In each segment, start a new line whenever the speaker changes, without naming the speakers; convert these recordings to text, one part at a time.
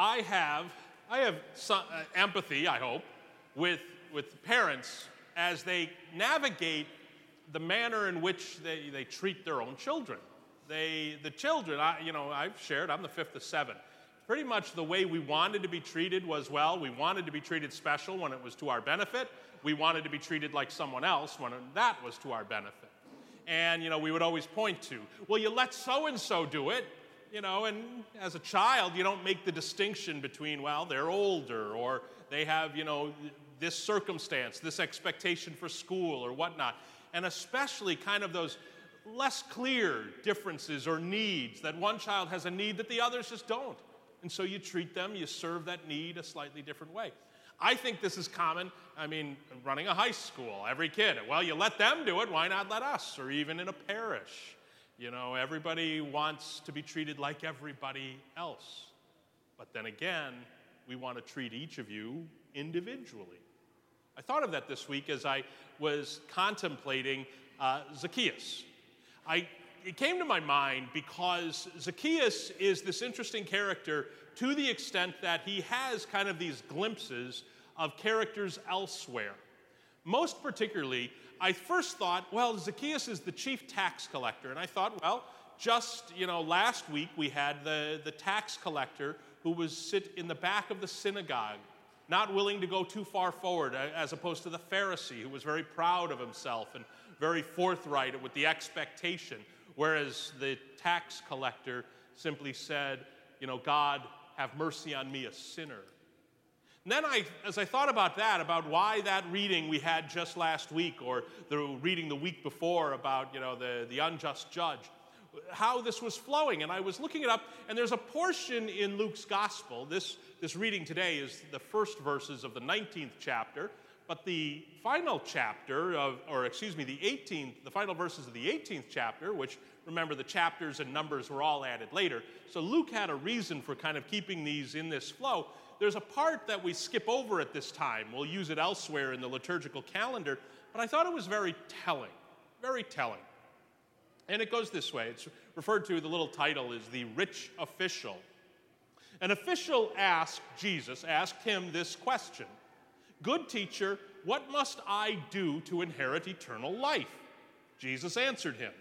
I have, I have some, uh, empathy, I hope, with, with parents as they navigate the manner in which they, they treat their own children. They, the children, I, you know, I've shared, I'm the fifth of seven. Pretty much the way we wanted to be treated was well, we wanted to be treated special when it was to our benefit. We wanted to be treated like someone else when that was to our benefit. And, you know, we would always point to, well, you let so and so do it, you know, and as a child, you don't make the distinction between, well, they're older or they have, you know, this circumstance, this expectation for school or whatnot. And especially kind of those less clear differences or needs that one child has a need that the others just don't. And so you treat them, you serve that need a slightly different way. I think this is common. I mean, running a high school, every kid, well, you let them do it, why not let us? Or even in a parish. You know, everybody wants to be treated like everybody else. But then again, we want to treat each of you individually. I thought of that this week as I was contemplating uh, Zacchaeus. I, it came to my mind because Zacchaeus is this interesting character to the extent that he has kind of these glimpses of characters elsewhere. Most particularly, I first thought, well, Zacchaeus is the chief tax collector. And I thought, well, just, you know, last week we had the, the tax collector who was sit in the back of the synagogue, not willing to go too far forward, as opposed to the Pharisee who was very proud of himself and very forthright with the expectation, whereas the tax collector simply said, you know, God, have mercy on me, a sinner. And then I, as I thought about that, about why that reading we had just last week, or the reading the week before about, you know, the, the unjust judge, how this was flowing. And I was looking it up, and there's a portion in Luke's gospel. This, this reading today is the first verses of the 19th chapter, but the final chapter of, or excuse me, the 18th, the final verses of the 18th chapter, which remember the chapters and numbers were all added later. So Luke had a reason for kind of keeping these in this flow. There's a part that we skip over at this time. We'll use it elsewhere in the liturgical calendar, but I thought it was very telling, very telling. And it goes this way it's referred to, the little title is The Rich Official. An official asked Jesus, asked him this question Good teacher, what must I do to inherit eternal life? Jesus answered him,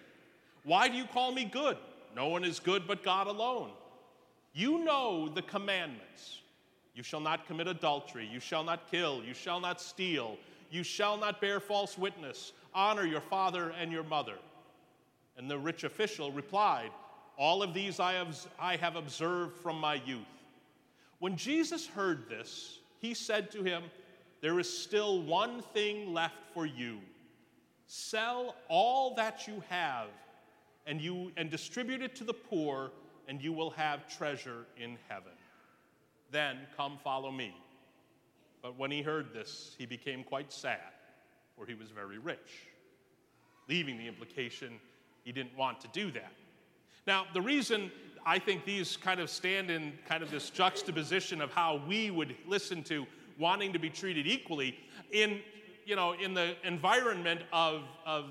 Why do you call me good? No one is good but God alone. You know the commandments. You shall not commit adultery. You shall not kill. You shall not steal. You shall not bear false witness. Honor your father and your mother. And the rich official replied, All of these I have, I have observed from my youth. When Jesus heard this, he said to him, there is still one thing left for you. Sell all that you have and, you, and distribute it to the poor, and you will have treasure in heaven. Then come follow me. But when he heard this, he became quite sad, for he was very rich, leaving the implication he didn't want to do that. Now, the reason I think these kind of stand in kind of this juxtaposition of how we would listen to wanting to be treated equally in, you know, in the environment of, of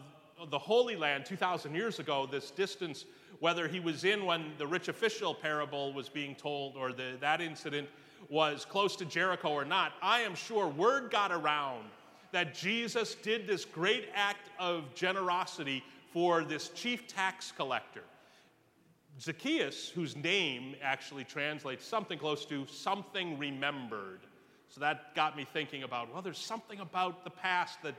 the Holy Land 2,000 years ago, this distance, whether he was in when the rich official parable was being told or the, that incident was close to Jericho or not, I am sure word got around that Jesus did this great act of generosity for this chief tax collector. Zacchaeus, whose name actually translates something close to something remembered. So that got me thinking about, well, there's something about the past that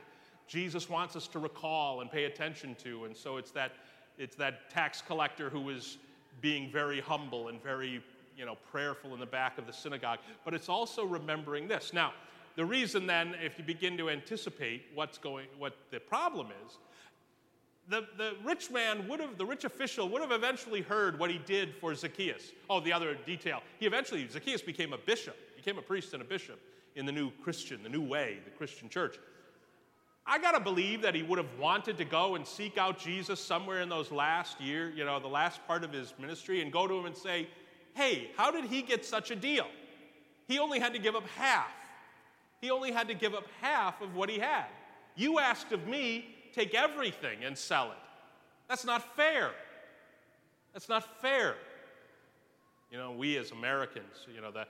Jesus wants us to recall and pay attention to. And so it's that, it's that tax collector who is being very humble and very you know, prayerful in the back of the synagogue. But it's also remembering this. Now, the reason then, if you begin to anticipate what's going, what the problem is, the, the rich man would have, the rich official would have eventually heard what he did for Zacchaeus. Oh, the other detail. He eventually, Zacchaeus became a bishop became a priest and a bishop in the new Christian, the new way, the Christian church. I got to believe that he would have wanted to go and seek out Jesus somewhere in those last year, you know, the last part of his ministry and go to him and say, hey, how did he get such a deal? He only had to give up half. He only had to give up half of what he had. You asked of me, take everything and sell it. That's not fair. That's not fair. You know, we as Americans, you know, the,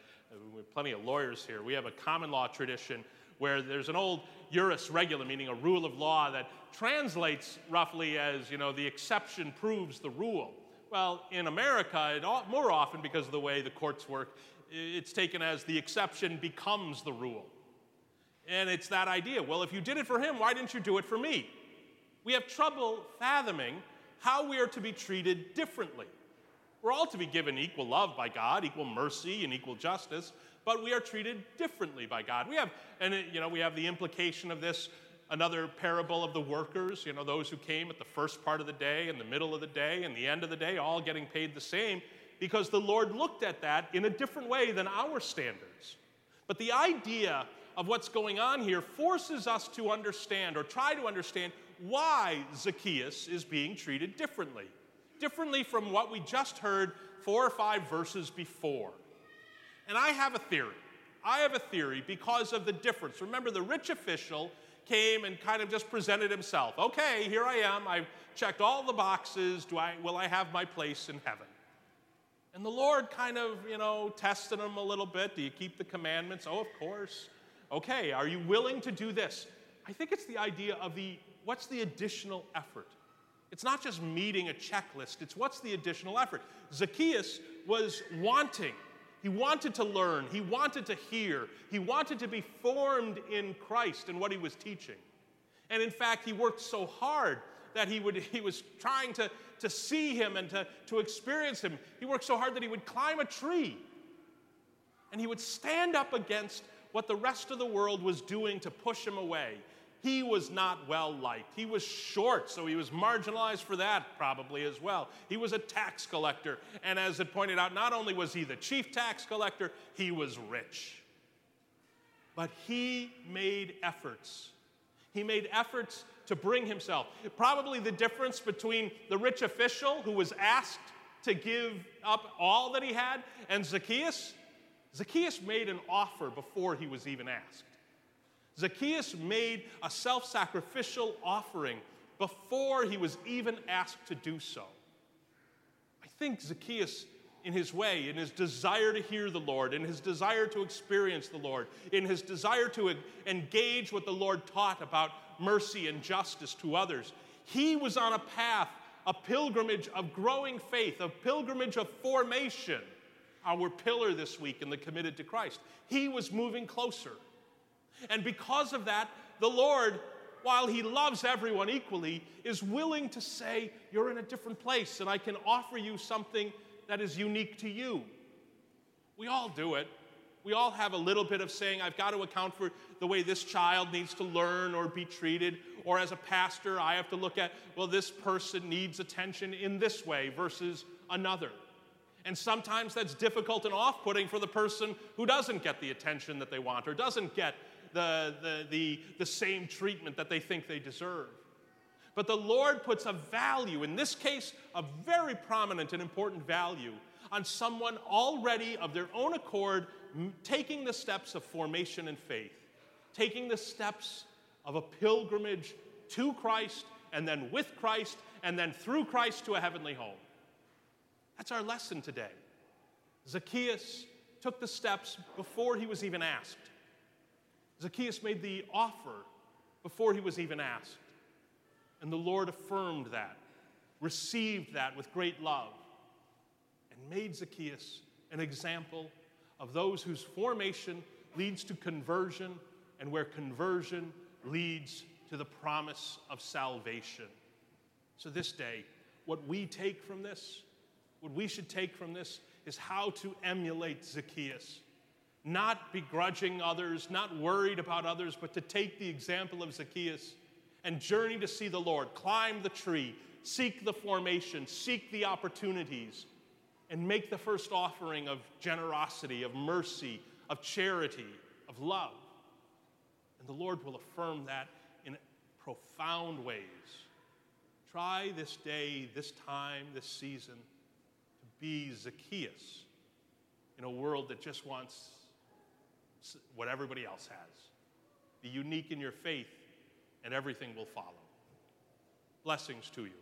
we have plenty of lawyers here, we have a common law tradition where there's an old juris regula, meaning a rule of law that translates roughly as, you know, the exception proves the rule. Well, in America, it, more often because of the way the courts work, it's taken as the exception becomes the rule. And it's that idea well, if you did it for him, why didn't you do it for me? We have trouble fathoming how we are to be treated differently. We're all to be given equal love by God, equal mercy, and equal justice, but we are treated differently by God. We have, and it, you know, we have the implication of this another parable of the workers, you know, those who came at the first part of the day, and the middle of the day, and the end of the day, all getting paid the same, because the Lord looked at that in a different way than our standards. But the idea of what's going on here forces us to understand or try to understand why Zacchaeus is being treated differently, differently from what we just heard four or five verses before. And I have a theory. I have a theory because of the difference. Remember, the rich official came and kind of just presented himself. Okay, here I am. I've checked all the boxes. Do I, will I have my place in heaven? And the Lord kind of, you know, tested him a little bit. Do you keep the commandments? Oh, of course. Okay, are you willing to do this? I think it's the idea of the what's the additional effort? It's not just meeting a checklist, it's what's the additional effort. Zacchaeus was wanting. He wanted to learn, he wanted to hear, he wanted to be formed in Christ and what he was teaching. And in fact, he worked so hard that he, would, he was trying to, to see him and to, to experience him. He worked so hard that he would climb a tree and he would stand up against what the rest of the world was doing to push him away he was not well liked. He was short, so he was marginalized for that probably as well. He was a tax collector, and as it pointed out, not only was he the chief tax collector, he was rich. But he made efforts. He made efforts to bring himself. Probably the difference between the rich official who was asked to give up all that he had and Zacchaeus. Zacchaeus made an offer before he was even asked. Zacchaeus made a self sacrificial offering before he was even asked to do so. I think Zacchaeus, in his way, in his desire to hear the Lord, in his desire to experience the Lord, in his desire to engage what the Lord taught about mercy and justice to others, he was on a path, a pilgrimage of growing faith, a pilgrimage of formation. Our pillar this week in the committed to Christ. He was moving closer. And because of that, the Lord, while He loves everyone equally, is willing to say, You're in a different place, and I can offer you something that is unique to you. We all do it. We all have a little bit of saying, I've got to account for the way this child needs to learn or be treated. Or as a pastor, I have to look at, well, this person needs attention in this way versus another. And sometimes that's difficult and off putting for the person who doesn't get the attention that they want or doesn't get the, the, the, the same treatment that they think they deserve. But the Lord puts a value, in this case, a very prominent and important value, on someone already of their own accord taking the steps of formation and faith, taking the steps of a pilgrimage to Christ, and then with Christ, and then through Christ to a heavenly home. That's our lesson today. Zacchaeus took the steps before he was even asked. Zacchaeus made the offer before he was even asked. And the Lord affirmed that, received that with great love, and made Zacchaeus an example of those whose formation leads to conversion and where conversion leads to the promise of salvation. So, this day, what we take from this, what we should take from this, is how to emulate Zacchaeus not begrudging others, not worried about others, but to take the example of Zacchaeus and journey to see the Lord, climb the tree, seek the formation, seek the opportunities, and make the first offering of generosity, of mercy, of charity, of love. And the Lord will affirm that in profound ways. Try this day, this time, this season to be Zacchaeus in a world that just wants what everybody else has. Be unique in your faith, and everything will follow. Blessings to you.